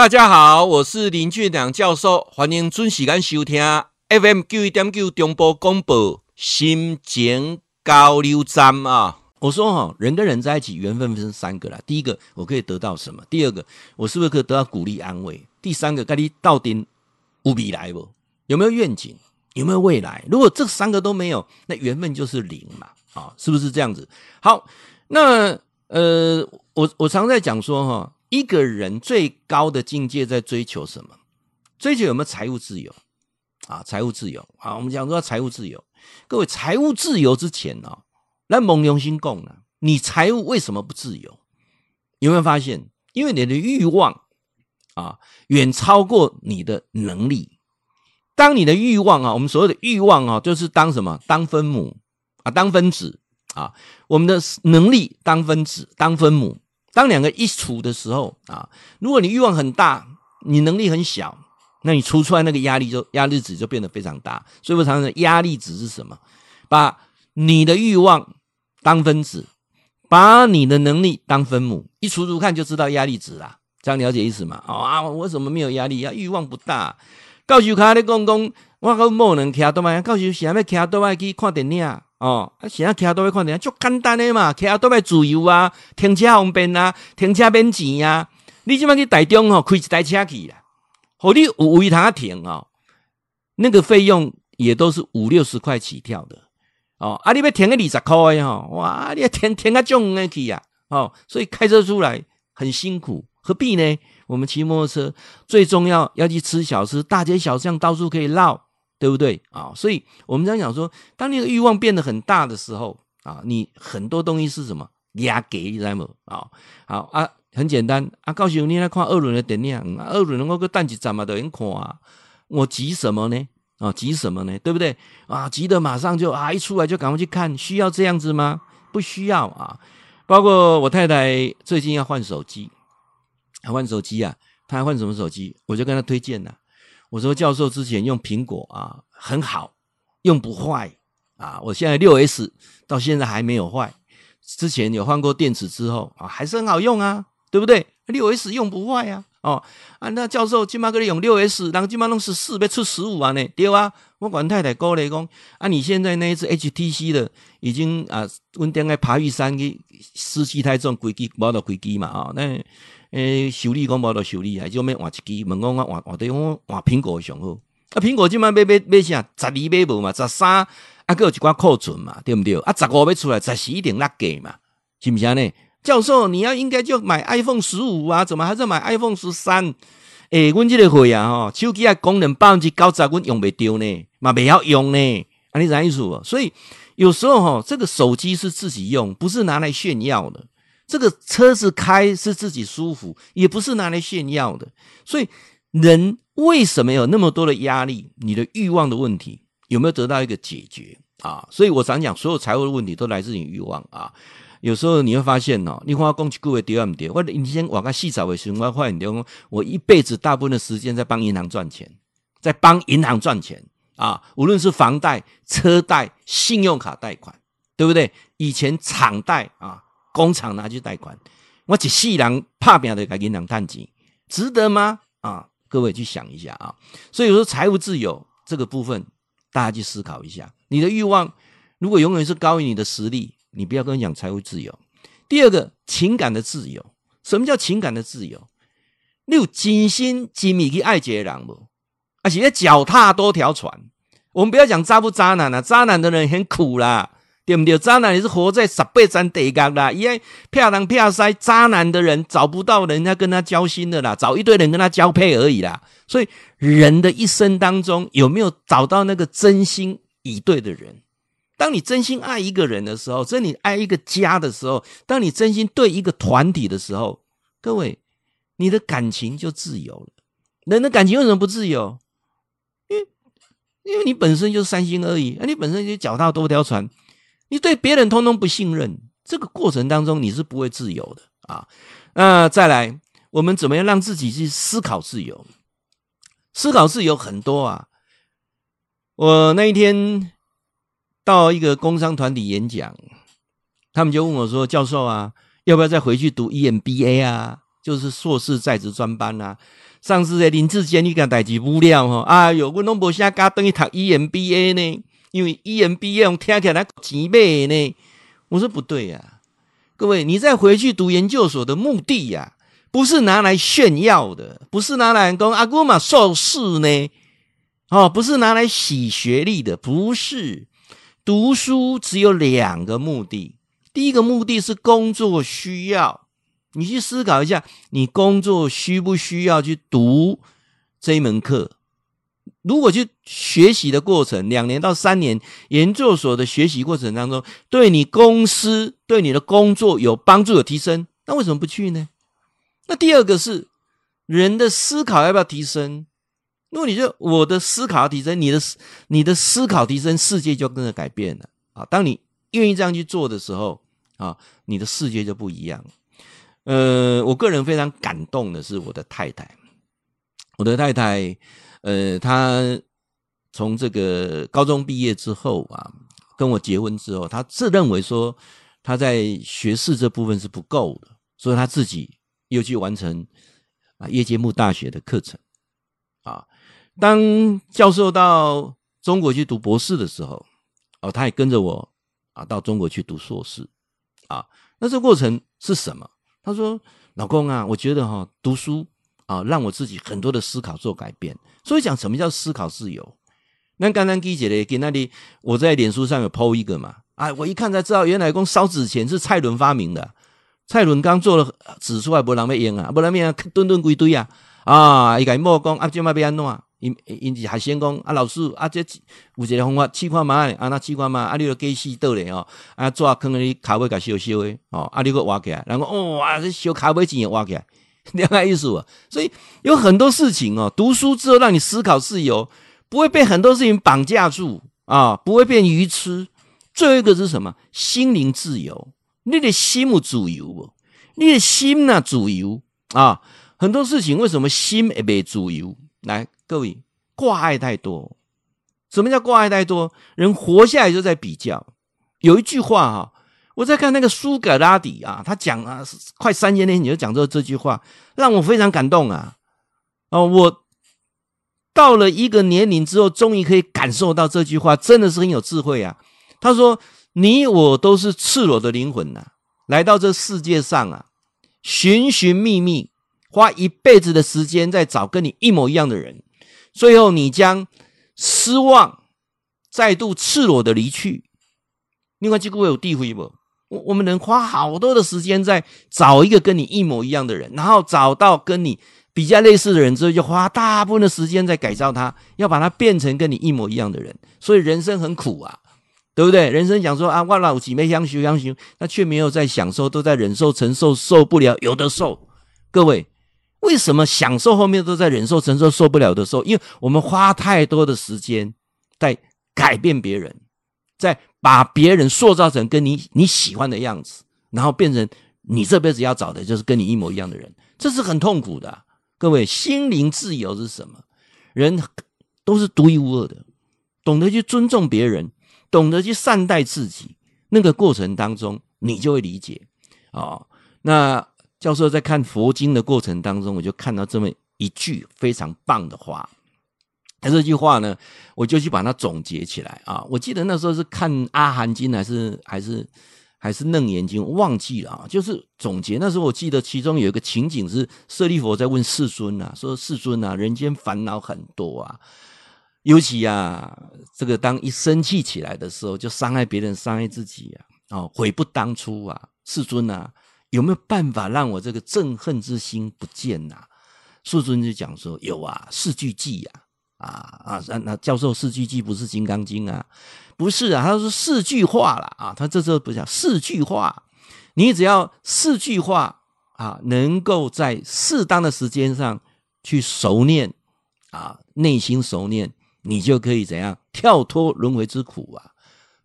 大家好，我是林俊良教授，欢迎准时间收听 FM 九一点九中波广播心情交流站啊。我说哈，人跟人在一起，缘分分三个啦。第一个，我可以得到什么？第二个，我是不是可以得到鼓励安慰？第三个，跟你到底无比来不？有没有愿景？有没有未来？如果这三个都没有，那缘分就是零嘛。啊，是不是这样子？好，那呃，我我常在讲说哈，一个人最高的境界在追求什么？追求有没有财务自由？啊，财务自由啊，我们讲说财务自由。各位，财务自由之前呢，来蒙良心共了，你财务为什么不自由？有没有发现？因为你的欲望啊，远超过你的能力。当你的欲望啊，我们所谓的欲望啊，就是当什么？当分母。啊，当分子啊，我们的能力当分子，当分母。当两个一处的时候啊，如果你欲望很大，你能力很小，那你除出来那个压力就压力值就变得非常大。所以我常常说，压力值是什么？把你的欲望当分子，把你的能力当分母，一除除看就知道压力值啦。这样了解意思吗？哦啊，我怎么没有压力？啊，欲望不大。告诉卡咧讲讲，我讲某人徛多麦，告诉想要徛多麦去看电影。哦，啊，现在骑都要看点，就简单的嘛，骑都要自由啊，停车方便啊，停车免钱、啊。你即马去台中哦，开一台车去啦，好，你有位通停哦，那个费用也都是五六十块起跳的哦。啊，你要停个二十块的哈，哇，你要停停个重的去呀，哦，所以开车出来很辛苦，何必呢？我们骑摩托车最重要要去吃小吃，大街小巷到处可以绕。对不对啊？所以我们常讲说，当你的欲望变得很大的时候啊，你很多东西是什么压给，你知道吗？啊，好啊，很简单啊，告诉你来看二轮的电影，二轮能够个淡季怎么都能看啊？我急什么呢？啊，急什么呢？对不对啊？急得马上就啊，一出来就赶快去看，需要这样子吗？不需要啊。包括我太太最近要换手机，换手机啊，她换什么手机？我就跟她推荐了。我说教授之前用苹果啊很好，用不坏啊。我现在六 S 到现在还没有坏，之前有换过电池之后啊还是很好用啊，对不对？六 S 用不坏啊。哦啊，那教授今麦给你用六 S，然后今麦弄十四，要出十五啊呢？对啊，我管太太讲嘞讲啊，你现在那一只 HTC 的已经啊，稳定在爬玉山去湿气太重，规机冇得规机嘛啊、那。诶，修理讲无得修理，还就要换一支。问讲我换换对我换苹果上好。啊，苹果即摆买买买啥？十二买无嘛？十三啊，搁有一寡库存嘛？对不对？啊，十五要出来，十四一定落价嘛？是不是呢？教授，你要应该就买 iPhone 十五啊？怎么还是买 iPhone 十三？诶，阮这个会啊，吼，手机啊功能百分之九十，阮用袂着呢，嘛袂晓用呢。啊，你啥意思？所以有时候吼，这个手机是自己用，不是拿来炫耀的。这个车子开是自己舒服，也不是拿来炫耀的。所以，人为什么有那么多的压力？你的欲望的问题有没有得到一个解决啊？所以我常讲，所有财务的问题都来自于欲望啊。有时候你会发现哦，你花讲起句话对不对？我你先往个细找为循环换点，我一辈子大部分的时间在帮银行赚钱，在帮银行赚钱啊。无论是房贷、车贷、信用卡贷款，对不对？以前厂贷啊。工厂拿去贷款，我一世人怕拼的给银行赚钱，值得吗？啊，各位去想一下啊。所以说财务自由这个部分，大家去思考一下。你的欲望如果永远是高于你的实力，你不要跟我讲财务自由。第二个，情感的自由。什么叫情感的自由？你有真心真意去爱一个人不？而且要脚踏多条船。我们不要讲渣不渣男啊，渣男的人很苦啦。对不对？渣男也是活在十八层地狱啦，因为骗人骗塞，渣男的人找不到人家跟他交心的啦，找一堆人跟他交配而已啦。所以人的一生当中有没有找到那个真心以对的人？当你真心爱一个人的时候，当你爱一个家的时候，当你真心对一个团体的时候，各位，你的感情就自由了。人的感情为什么不自由？因为因为你本身就三心二意，你本身就脚踏多条船。你对别人通通不信任，这个过程当中你是不会自由的啊。那再来，我们怎么样让自己去思考自由？思考自由很多啊。我那一天到一个工商团体演讲，他们就问我说：“教授啊，要不要再回去读 EMBA 啊？就是硕士在职专班啊？上次在林志坚你讲代志无聊吼，哎呦，我拢无啥加等于读 EMBA 呢，因为 EMBA 用听起来钱买呢。我说不对呀、各位，你再回去读研究所的目的呀、不是拿来炫耀的，不是拿来讲阿姑嘛硕士呢，哦，不是拿来洗学历的，不是。读书只有两个目的，第一个目的是工作需要，你去思考一下，你工作需不需要去读这一门课？如果去学习的过程，两年到三年研究所的学习过程当中，对你公司、对你的工作有帮助、有提升，那为什么不去呢？那第二个是人的思考要不要提升？如果你就我的思考要提升，你的你的思考提升，世界就跟着改变了啊！当你愿意这样去做的时候啊，你的世界就不一样。呃，我个人非常感动的是我的太太，我的太太，呃，他从这个高中毕业之后啊，跟我结婚之后，他自认为说他在学士这部分是不够的，所以他自己又去完成啊叶阶木大学的课程啊。当教授到中国去读博士的时候，哦，他也跟着我啊到中国去读硕士，啊，那这过程是什么？他说：“老公啊，我觉得哈读书啊，让我自己很多的思考做改变。所以讲什么叫思考自由？那刚刚记者咧，给那里我在脸书上有 po 一个嘛，啊，我一看才知道，原来讲烧纸钱是蔡伦发明的。蔡伦刚做了纸出来，没人要用啊，没人要用，吨吨归堆啊，啊，伊个莫讲啊，就嘛要安怎？因因是海鲜讲啊，老师啊，这有一个方法，试看嘛啊，那试看嘛啊，你着计死倒咧哦，啊，抓坑里卡尾甲烧烧诶，哦，啊，你个挖起来，然后哦，哇，这烧卡尾钱也挖起来，两个意思啊。所以有很多事情哦，读书之后让你思考自由，不会被很多事情绑架住啊，不会变愚痴。最后一个是什么？心灵自由，你的心有自由不？你的心呐自由啊，很多事情为什么心也被自由？来。各位挂碍太多，什么叫挂碍太多？人活下来就在比较。有一句话哈，我在看那个苏格拉底啊，他讲啊，快三千年你就讲这这句话，让我非常感动啊！哦，我到了一个年龄之后，终于可以感受到这句话，真的是很有智慧啊。他说：“你我都是赤裸的灵魂呐，来到这世界上啊，寻寻觅觅，花一辈子的时间在找跟你一模一样的人。”最后，你将失望，再度赤裸的离去。另外，这个会有地位不？我我们能花好多的时间在找一个跟你一模一样的人，然后找到跟你比较类似的人之后，就花大部分的时间在改造他，要把他变成跟你一模一样的人。所以人生很苦啊，对不对？人生讲说啊，万老几没相修相修，那却没有在享受，都在忍受、承受，受不了，有的受。各位。为什么享受后面都在忍受、承受、受不了的时候？因为我们花太多的时间在改变别人，在把别人塑造成跟你你喜欢的样子，然后变成你这辈子要找的就是跟你一模一样的人，这是很痛苦的。各位，心灵自由是什么？人都是独一无二的，懂得去尊重别人，懂得去善待自己，那个过程当中，你就会理解哦。那。教授在看佛经的过程当中，我就看到这么一句非常棒的话。那这句话呢，我就去把它总结起来啊。我记得那时候是看《阿含经》还是还是还是《楞严经》，忘记了啊。就是总结那时候，我记得其中有一个情景是舍利佛在问世尊啊，说世尊啊，人间烦恼很多啊，尤其啊，这个当一生气起来的时候，就伤害别人，伤害自己啊，哦，悔不当初啊，世尊啊。有没有办法让我这个憎恨之心不见呐、啊？世尊就讲说有啊，四句偈呀，啊啊，那那教授四句偈不是金刚经啊，不是啊，他说四句话了啊，他这时候不讲四句话，你只要四句话啊，能够在适当的时间上去熟念啊，内心熟念，你就可以怎样跳脱轮回之苦啊，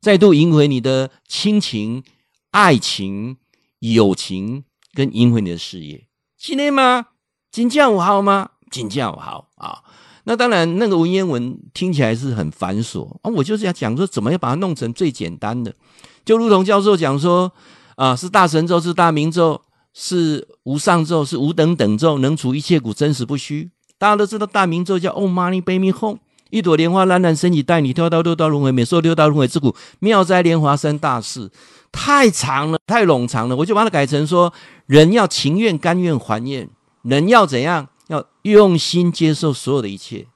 再度赢回你的亲情、爱情。友情跟赢回你的事业，今天吗？金价五好吗？金价五好啊！那当然，那个文言文听起来是很繁琐啊。我就是要讲说，怎么样把它弄成最简单的，就如同教授讲说啊，是大神咒，是大明咒，是无上咒，是无等等咒，能除一切苦，真实不虚大家都知道大明咒叫 Om Mani Padme Hum，一朵莲花懒懒升起，带你跳到六道轮回，免受六道轮回之苦，妙哉莲华生大事。太长了，太冗长了，我就把它改成说：人要情愿、甘愿还愿，人要怎样？用心接受所有的一切，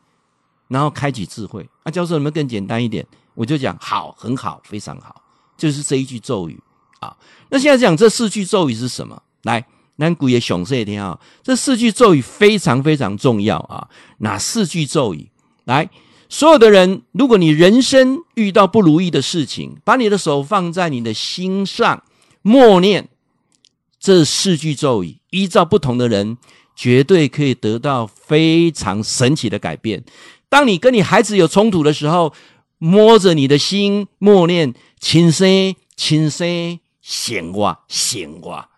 然后开启智慧。啊，教授，能不能更简单一点？我就讲好，很好，非常好，就是这一句咒语啊。那现在讲这四句咒语是什么？来，南古也熊色一听啊，这四句咒语非常非常重要啊。哪四句咒语？来。所有的人，如果你人生遇到不如意的事情，把你的手放在你的心上，默念这四句咒语，依照不同的人，绝对可以得到非常神奇的改变。当你跟你孩子有冲突的时候，摸着你的心，默念“亲生亲生显哇显哇”。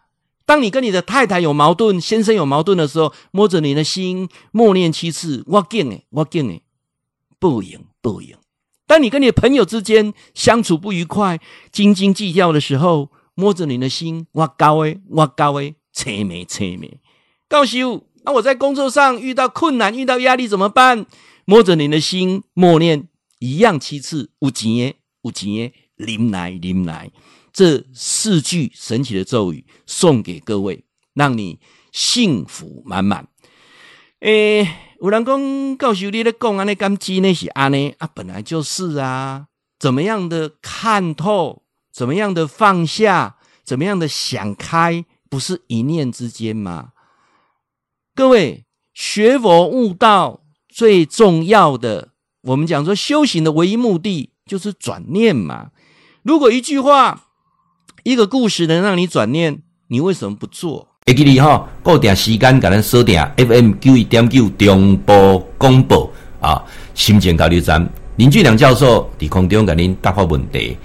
当你跟你的太太有矛盾，先生有矛盾的时候，摸着你的心，默念七次“我敬诶，我敬诶”。不赢不赢。当你跟你的朋友之间相处不愉快、斤斤计较的时候，摸着你的心，我高诶，我高诶，切没切没。告诉那我在工作上遇到困难、遇到压力怎么办？摸着你的心，默念一样七次，有钱，有钱，临来临来。这四句神奇的咒语送给各位，让你幸福满满。诶。有人讲，告诉你咧讲安尼，甘基那是安尼啊，本来就是啊。怎么样的看透，怎么样的放下，怎么样的想开，不是一念之间吗？各位学佛悟道最重要的，我们讲说修行的唯一目的就是转念嘛。如果一句话、一个故事能让你转念，你为什么不做？会记你哈，固定时间，给咱锁定 FM 九一点九中波广播啊，心情交流站林俊良教授伫空中给您答复问题。